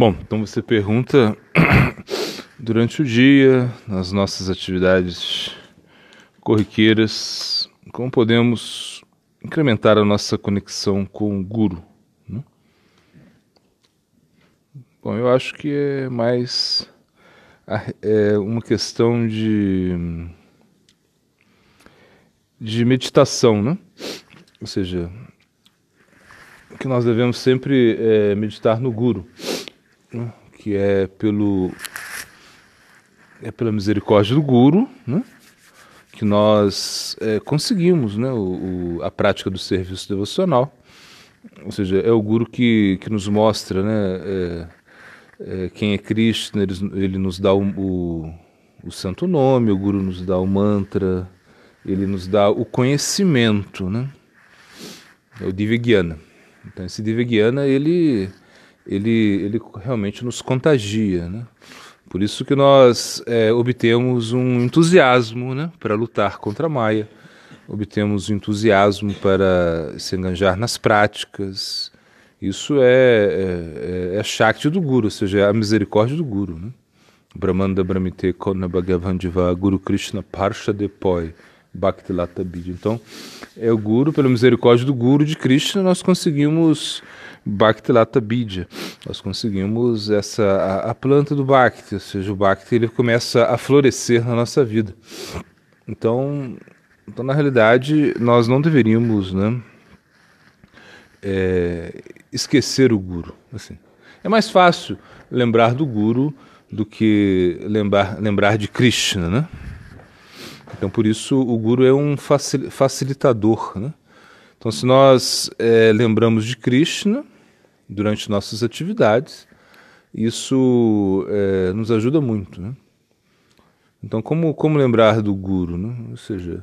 Bom, então você pergunta durante o dia, nas nossas atividades corriqueiras, como podemos incrementar a nossa conexão com o Guru. Né? Bom, eu acho que é mais é uma questão de de meditação, né? Ou seja, que nós devemos sempre é, meditar no Guru, né? que é pelo é pela misericórdia do Guru, né? que nós é, conseguimos né? O, o, a prática do serviço devocional. Ou seja, é o Guru que, que nos mostra né? É, é, quem é Krishna, ele, ele nos dá o, o, o santo nome, o Guru nos dá o mantra, ele nos dá o conhecimento, né? É o Divyajnana. Então esse Divyajnana, ele, ele, ele realmente nos contagia, né? Por isso que nós é, obtemos um entusiasmo né, para lutar contra a Maia, obtemos um entusiasmo para se enganjar nas práticas. Isso é, é, é a Shakti do Guru, ou seja, é a misericórdia do Guru. Né? Brahmanda Brahmite Kona Guru Krishna Parsha Depoi. Bhaktilata Bidya. Então, é o Guru, pela misericórdia do Guru de Krishna, nós conseguimos Bhaktilata Bidya. Nós conseguimos essa a, a, planta do Bhakti, ou seja, o Bhakti ele começa a florescer na nossa vida. Então, então na realidade, nós não deveríamos, né, é, esquecer o Guru. Assim. É mais fácil lembrar do Guru do que lembrar, lembrar de Krishna, né? Então, por isso, o guru é um facilitador. Né? Então, se nós é, lembramos de Krishna durante nossas atividades, isso é, nos ajuda muito. Né? Então, como, como lembrar do guru? Né? Ou seja,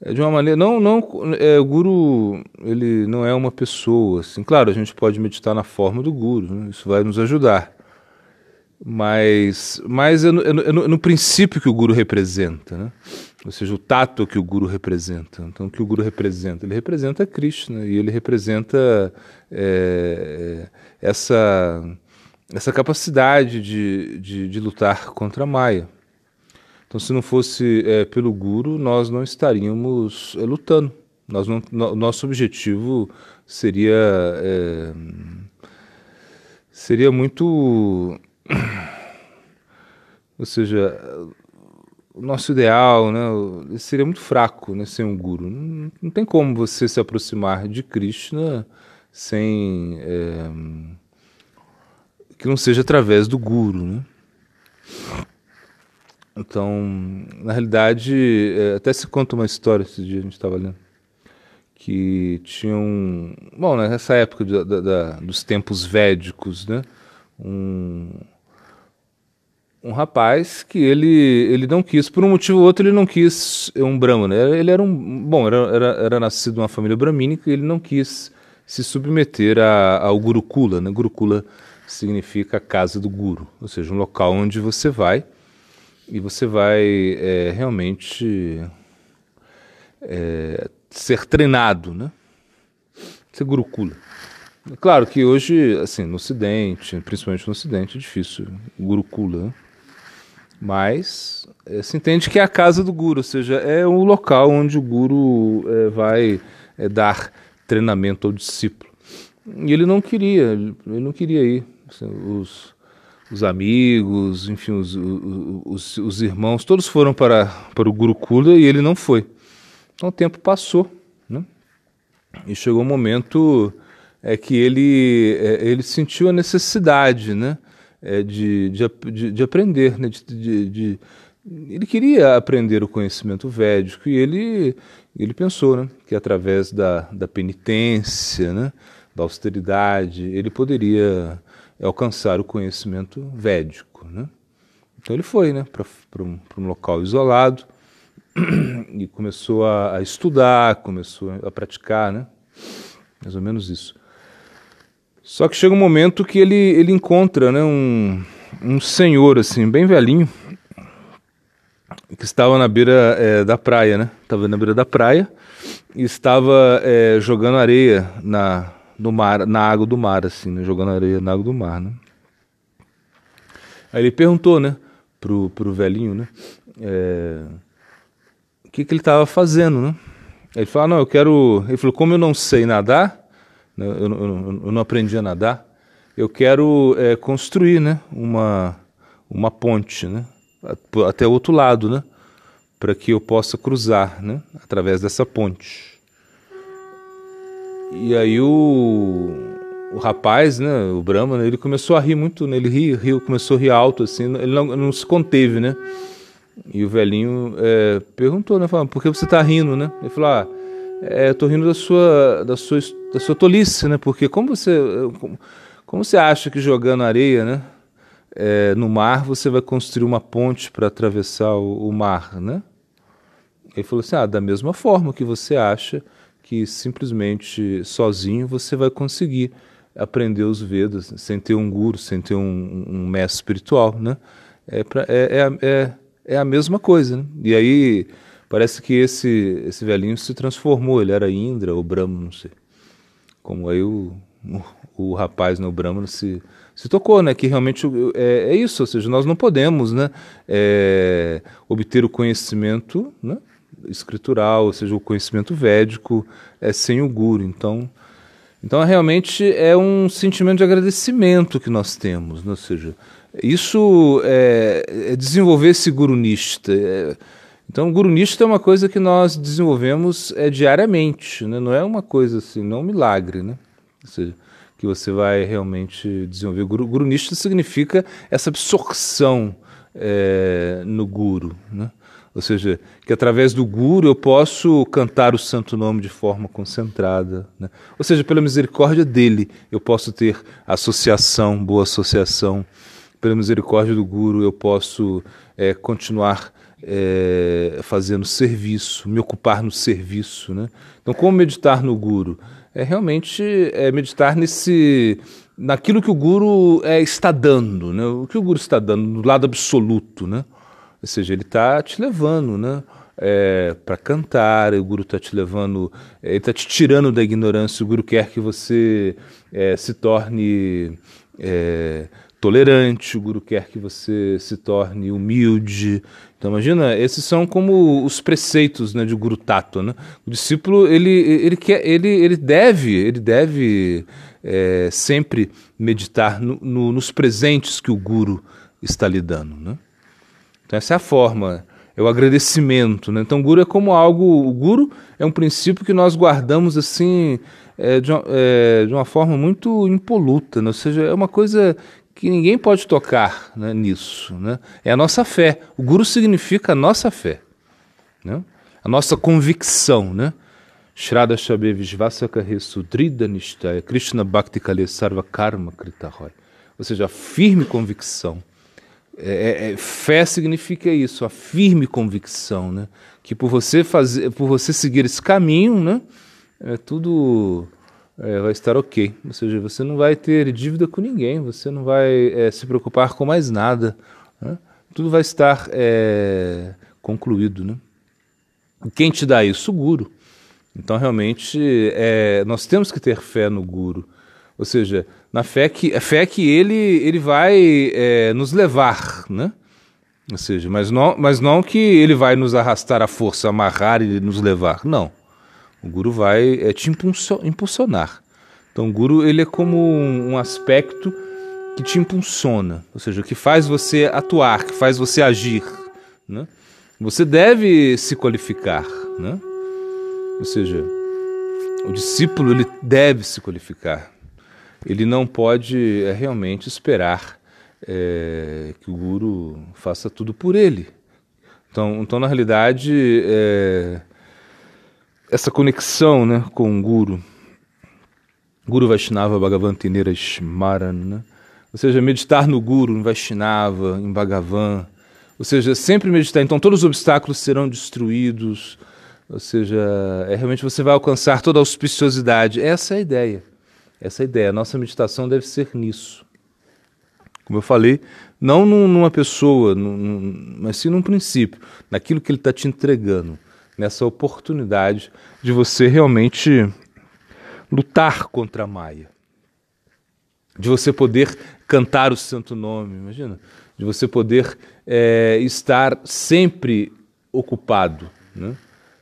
é de uma maneira. Não, não, é, o guru ele não é uma pessoa. Assim. Claro, a gente pode meditar na forma do guru, né? isso vai nos ajudar mas, mas é no, no, no, princípio que o guru representa, né? Ou seja, o tato que o guru representa. Então, o que o guru representa? Ele representa Krishna e ele representa é, essa, essa capacidade de, de, de, lutar contra a Maya. Então, se não fosse é, pelo guru, nós não estaríamos é, lutando. Nós não, no, nosso objetivo seria é, seria muito ou seja, o nosso ideal né, seria muito fraco né, sem um guru. Não, não tem como você se aproximar de Krishna sem. É, que não seja através do guru. Né? Então, na realidade, é, até se conta uma história esse dia, a gente estava lendo, que tinha um. Bom, nessa época da, da, dos tempos védicos, né? Um, um rapaz que ele, ele não quis, por um motivo ou outro, ele não quis um brahmana. Né? Ele era um. Bom, era, era, era nascido uma família brahmínica e ele não quis se submeter a, ao Gurukula. Né? Gurukula significa casa do Guru, ou seja, um local onde você vai e você vai é, realmente é, ser treinado, né? Ser Gurukula. Claro que hoje, assim, no Ocidente, principalmente no Ocidente, é difícil. Gurukula, né? Mas é, se entende que é a casa do guru, ou seja, é o local onde o guru é, vai é, dar treinamento ao discípulo. E ele não queria, ele não queria ir. Assim, os, os amigos, enfim, os, os, os, irmãos, todos foram para, para o Gurukula e ele não foi. Então o tempo passou, né? E chegou um momento é, que ele, é, ele sentiu a necessidade, né? É, de, de, de, aprender, né? De, de, ele queria aprender o conhecimento védico e ele, ele pensou né? que através da, da penitência, né? da austeridade, ele poderia alcançar o conhecimento védico. Né? Então ele foi né? para um, um local isolado e começou a, a, estudar, começou a praticar, né? mais ou menos isso. Só que chega um momento que ele, ele encontra né, um, um senhor assim, bem velhinho, que estava na beira é, da praia, né? Estava na beira da praia e estava é, jogando areia na, no mar, na água do mar, assim, né? jogando areia na água do mar, né? Aí ele perguntou, né, pro, pro velhinho, né, é, o que, que ele estava fazendo, né? Ele falou, ah, não, eu quero. Ele falou, como eu não sei nadar, eu, eu, eu não aprendi a nadar, eu quero é, construir, né, uma, uma ponte, né, até o outro lado, né, para que eu possa cruzar, né, através dessa ponte. E aí o, o rapaz, né, o Brahma, né, ele começou a rir muito, né, ele riu, riu, começou a rir alto, assim, ele não, não se conteve, né. E o velhinho é, perguntou, né, falando, por que você está rindo, né? Ele falou, ah, é, eu tô rindo da sua, da sua, da sua tolice, né? Porque como você, como, como você acha que jogando areia, né, é, no mar você vai construir uma ponte para atravessar o, o, mar, né? Ele falou assim, ah, da mesma forma que você acha que simplesmente sozinho você vai conseguir aprender os Vedas sem ter um guru, sem ter um, um mestre espiritual, né? É, pra, é, é, é, é a mesma coisa, né? E aí parece que esse esse velhinho se transformou, ele era Indra ou Brahma, não sei. Como aí o, o, o rapaz, né, Brahma, se, se tocou, né? Que realmente é, é isso, ou seja, nós não podemos, né? É, obter o conhecimento, né? escritural, ou seja, o conhecimento védico, é sem o guru. Então, então realmente é um sentimento de agradecimento que nós temos, né? ou seja, isso é, é desenvolver esse gurunista. É, então, o gurunista é uma coisa que nós desenvolvemos é, diariamente, né? não é uma coisa assim, não é um milagre, né? Ou seja, que você vai realmente desenvolver. Guru, gurunista significa essa absorção é, no guru, né? Ou seja, que através do guru eu posso cantar o santo nome de forma concentrada. Né? Ou seja, pela misericórdia dele eu posso ter associação, boa associação. Pela misericórdia do guru eu posso é, continuar é, fazendo serviço, me ocupar no serviço. Né? Então, como meditar no guru? É realmente é meditar nesse naquilo que o guru é, está dando, né? o que o guru está dando, no lado absoluto. Né? Ou seja, ele está te levando, né? É, para cantar, o guru está te levando, é, ele está te tirando da ignorância, o guru quer que você é, se torne é, tolerante, o guru quer que você se torne humilde. Então imagina, esses são como os preceitos né, de guru tato, né? O discípulo ele ele quer ele ele deve ele deve é, sempre meditar no, no, nos presentes que o guru está lhe dando, né? Então essa é a forma, é o agradecimento. Né? Então o guru é como algo, o guru é um princípio que nós guardamos assim é, de, uma, é, de, uma, forma muito impoluta, né? ou seja, é uma coisa que ninguém pode tocar né, nisso. Né? É a nossa fé. O guru significa a nossa fé, né? a nossa convicção. Né? Shraddha Shabe Vishvasaka Sudrida Nishtaya Krishna Bhakti Kale Sarva Karma Kritahoy. Ou seja, a firme convicção é, é, é, fé significa isso, a firme convicção, né? Que por você fazer, por você seguir esse caminho, né? É, tudo é, vai estar ok. Ou seja, você não vai ter dívida com ninguém, você não vai é, se preocupar com mais nada. Né? Tudo vai estar é, concluído, né? Quem te dá isso? O guru. Então, realmente, nós temos que ter fé no guru. Ou seja, na fé que fé que ele ele vai é, nos levar, né? Ou seja, mas não, mas não que ele vai nos arrastar à força, amarrar e nos levar. Não. O guru vai é, te impulsionar. Então, o guru ele é como um, aspecto que te impulsiona, ou seja, que faz você atuar, que faz você agir. Né? Você deve se qualificar. Né? Ou seja, o discípulo ele deve se qualificar ele não pode é, realmente esperar é, que o guru faça tudo por ele. Então, então na realidade, é, essa conexão né, com o guru, Guru Vaishnava Bhagavantinera Shmaran, né? ou seja, meditar no Guru, em Vaishnava, em Bhagavan, ou seja, sempre meditar. Então, todos os obstáculos serão destruídos, ou seja, é, realmente você vai alcançar toda a auspiciosidade. Essa é a ideia essa ideia. A nossa meditação deve ser nisso. Como eu falei, não numa pessoa, num, mas sim num princípio, naquilo que ele está te entregando, nessa oportunidade de você realmente lutar contra a Maia, de você poder cantar o santo nome. Imagina, de você poder é, estar sempre ocupado, né?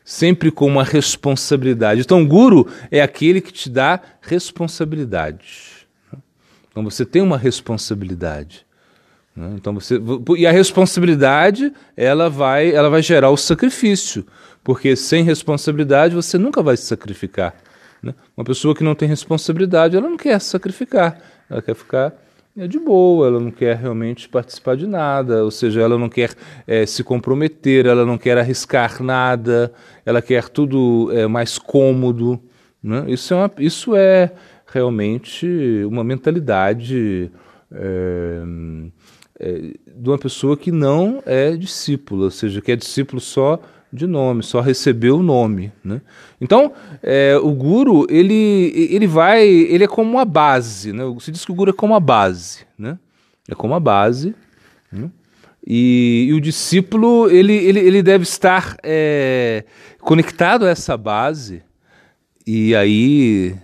sempre com uma responsabilidade. Então, guru é aquele que te dá responsabilidade. Né? Então, você tem uma responsabilidade. Né? Então você e a responsabilidade ela vai ela vai gerar o sacrifício, porque sem responsabilidade você nunca vai se sacrificar. Né? Uma pessoa que não tem responsabilidade ela não quer se sacrificar, ela quer ficar é de boa, ela não quer realmente participar de nada, ou seja, ela não quer é, se comprometer, ela não quer arriscar nada, ela quer tudo é, mais cômodo. Né? Isso, é uma, isso é realmente uma mentalidade é, de uma pessoa que não é discípula, ou seja, que é discípulo só de nome, só recebeu o nome. Né? Então, é, o guru, ele, ele vai, ele é como uma base, né? se diz que o guru é como uma base, né? é como uma base, né? e, e, o discípulo, ele, ele, ele deve estar é, conectado a essa base, e aí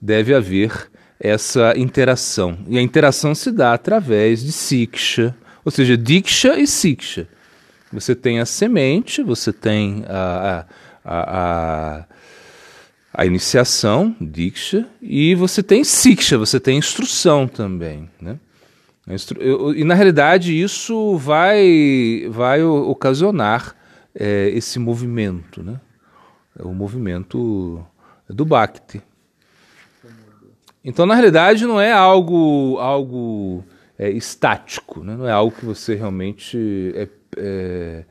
deve haver essa interação. E a interação se dá através de siksha, ou seja, diksha e siksha. Você tem a semente, você tem a, a, a, a iniciação, Diksha, e você tem Siksha, você tem instrução também. Né? E na realidade isso vai, vai ocasionar é, esse movimento, né? É o movimento do Bhakti. Então, na realidade, não é algo, algo é, estático, né? não é algo que você realmente é é,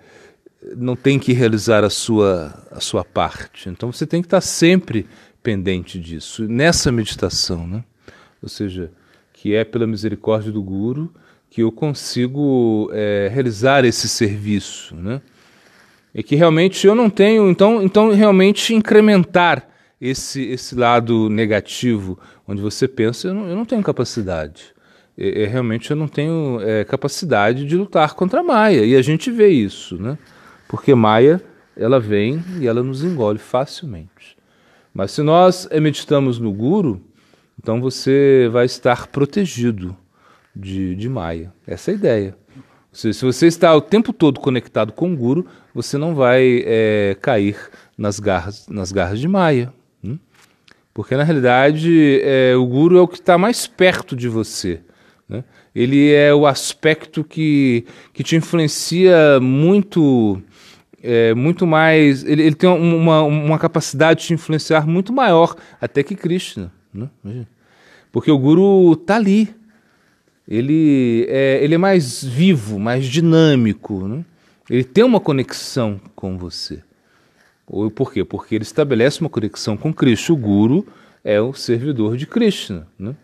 não tem que realizar a sua, a sua parte. Então você tem que estar sempre pendente disso, nessa meditação, né? ou seja, que é pela misericórdia do Guru que eu consigo é, realizar esse serviço. Né? E que realmente eu não tenho, então, então realmente incrementar esse, esse lado negativo, onde você pensa, eu não, eu não tenho capacidade é, é, realmente eu não tenho é, capacidade de lutar contra Maia. E a gente vê isso, né? Porque Maia, ela vem e ela nos engole facilmente. Mas se nós meditamos no Guru, então você vai estar protegido de, de Maia. Essa é a ideia. Seja, se você está o tempo todo conectado com o Guru, você não vai é, cair nas garras, nas garras de Maia. Porque na realidade é, o Guru é o que está mais perto de você. Né? Ele é o aspecto que, que te influencia muito, é, muito mais. Ele, ele tem uma, uma capacidade de te influenciar muito maior até que Krishna. Né? Porque o Guru está ali. Ele é, ele é mais vivo, mais dinâmico. Né? Ele tem uma conexão com você. Por quê? Porque ele estabelece uma conexão com Krishna. O Guru é o servidor de Krishna. Né?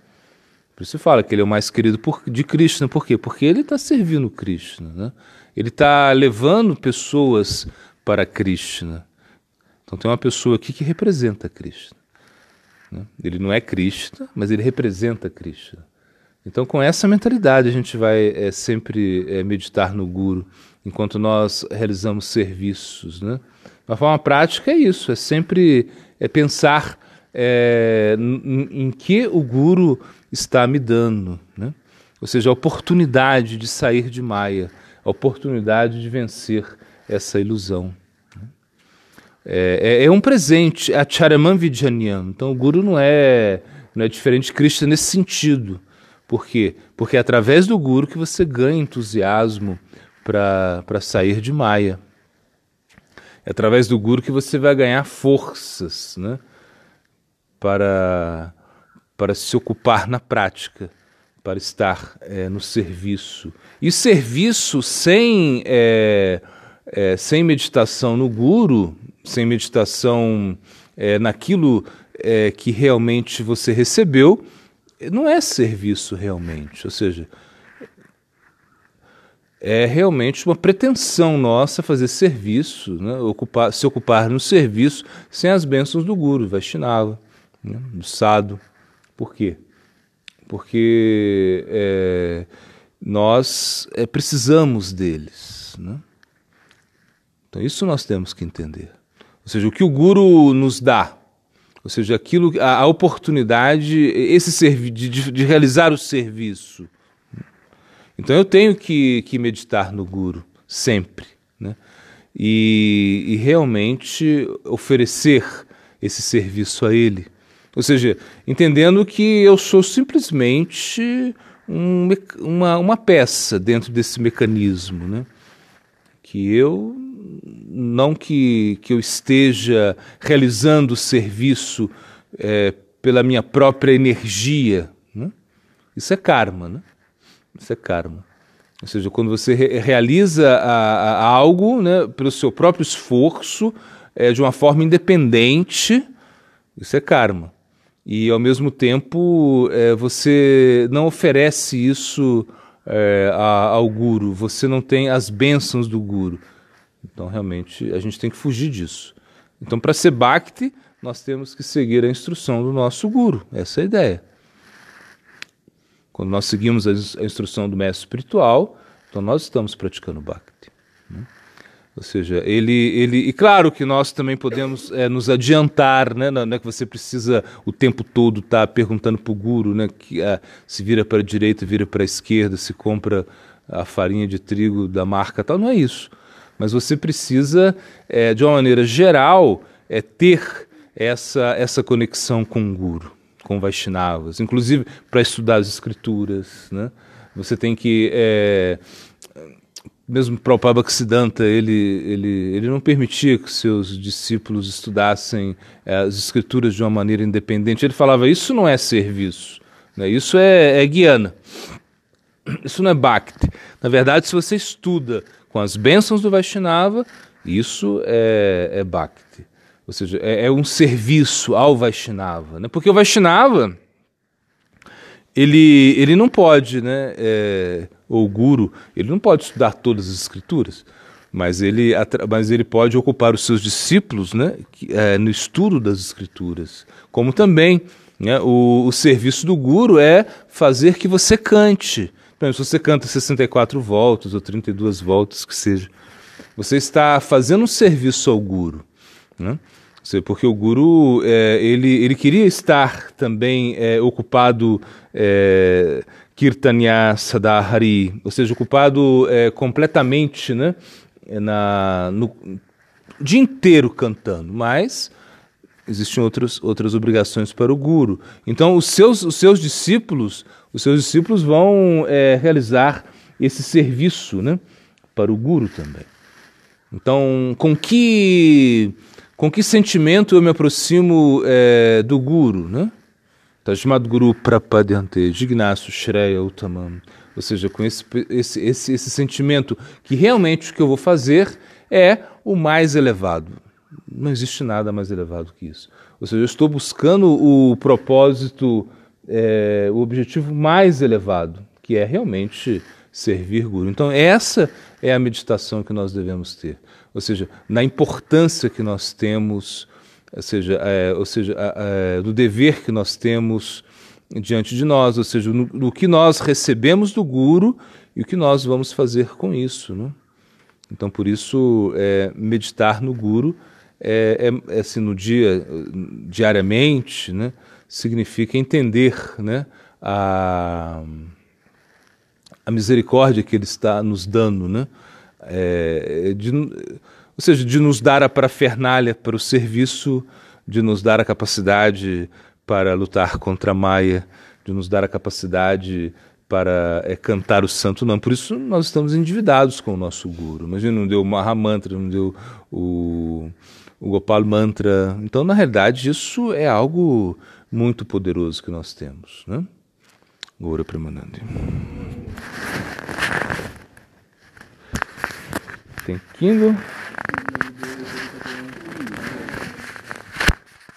Por isso fala que ele é o mais querido por, de Krishna. Por quê? Porque ele está servindo Krishna. Né? Ele está levando pessoas para Krishna. Então tem uma pessoa aqui que representa Krishna. Né? Ele não é Krishna, mas ele representa Krishna. Então com essa mentalidade a gente vai é, sempre é, meditar no Guru, enquanto nós realizamos serviços. Né? Uma forma prática é isso, é sempre é pensar é, em, que o Guru está me dando. Né? Ou seja, a oportunidade de sair de Maia, a oportunidade de vencer essa ilusão. Né? É, é, é um presente, a Charaman Vijnanyan. Então o Guru não é, não é diferente de Krishna nesse sentido. Por quê? Porque é através do Guru que você ganha entusiasmo para sair de Maia. É através do Guru que você vai ganhar forças né? para para se ocupar na prática, para estar é, no serviço. E serviço sem, é, é, sem meditação no guru, sem meditação é, naquilo é, que realmente você recebeu, não é serviço realmente. Ou seja, é realmente uma pretensão nossa fazer serviço, né? ocupar, se ocupar no serviço sem as bênçãos do guru, Vaishnava, né? do sado. Por quê? Porque é, nós é, precisamos deles. Né? Então, isso nós temos que entender. Ou seja, o que o guru nos dá, ou seja, aquilo, a, a oportunidade, esse de, de, de realizar o serviço. Então eu tenho que, que meditar no Guru, sempre. Né? E, e realmente oferecer esse serviço a ele. Ou seja, entendendo que eu sou simplesmente um, uma, uma peça dentro desse mecanismo. Né? Que eu, não que, que eu esteja realizando o serviço é, pela minha própria energia. Né? Isso é karma. Né? Isso é karma. Ou seja, quando você re realiza a, a algo né, pelo seu próprio esforço, é, de uma forma independente, isso é karma. E ao mesmo tempo é, você não oferece isso é, a, ao guru, você não tem as bênçãos do guru. Então realmente a gente tem que fugir disso. Então para ser bhakti, nós temos que seguir a instrução do nosso guru. Essa é a ideia. Quando nós seguimos a instrução do mestre espiritual, então nós estamos praticando Bhakti. Né? Ou seja, ele, ele. E claro que nós também podemos é, nos adiantar, né? Não é que você precisa o tempo todo estar tá perguntando para o guru, né? Que ah, se vira para a direita, vira para a esquerda, se compra a farinha de trigo da marca tal. Não é isso. Mas você precisa, é, de uma maneira geral, é, ter essa, essa conexão com o guru com Vaishnavas, inclusive para estudar as escrituras. Né? Você tem que. É, mesmo Prabhupada Bhaktisiddhanta, ele, ele, ele não permitia que seus discípulos estudassem é, as escrituras de uma maneira independente. Ele falava: Isso não é serviço, né? isso é, é guiana. Isso não é Bhakti. Na verdade, se você estuda com as bênçãos do Vaishnava, isso é, é Bhakti. Ou seja, é, é um serviço ao Vaishnava. Né? Porque o Vaishnava, ele, ele não pode, né, é, ou o guru, ele não pode estudar todas as escrituras, mas ele, mas ele pode ocupar os seus discípulos né, é, no estudo das escrituras. Como também né, o, o serviço do guru é fazer que você cante. Se você canta 64 voltas ou 32 voltas, que seja, você está fazendo um serviço ao guru. Né? Porque o guru é, ele, ele queria estar também é, ocupado é, Kirtanya Sadahari, ou seja, ocupado é, completamente né, na, no o dia inteiro cantando, mas existem outros, outras obrigações para o guru. Então, os seus, os seus discípulos, os seus discípulos vão é, realizar esse serviço né, para o guru também. Então, com que com que sentimento eu me aproximo é, do Guru, né? Está chamado Guru Prapadyante, Jignasu Shreya Uttamam. Ou seja, com esse, esse, esse, esse sentimento que realmente o que eu vou fazer é o mais elevado. Não existe nada mais elevado que isso. Ou seja, eu estou buscando o propósito, é, o objetivo mais elevado, que é realmente servir Guru. Então, essa é a meditação que nós devemos ter ou seja, na importância que nós temos, ou seja, é, ou seja do dever que nós temos diante de nós, ou seja, no, no, que nós recebemos do Guru e o que nós vamos fazer com isso. Né? Então, por isso, é, meditar no Guru é, é, é, assim, no dia, diariamente, né, significa entender né, a, a misericórdia que Ele está nos dando, né? é, de, ou seja, de nos dar a parafernália para o serviço, de nos dar a capacidade para lutar contra a Maia, de nos dar a capacidade para é, cantar o santo não. Por isso nós estamos endividados com o nosso guru. Imagina, não deu o Mahamantra, não deu o, o Gopal Mantra. Então, na realidade, isso é algo muito poderoso que nós temos. Né? Guru Premanandi. Tem Kindle.